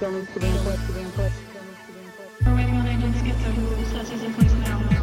We're waiting on agents to get the rules. That's in place now.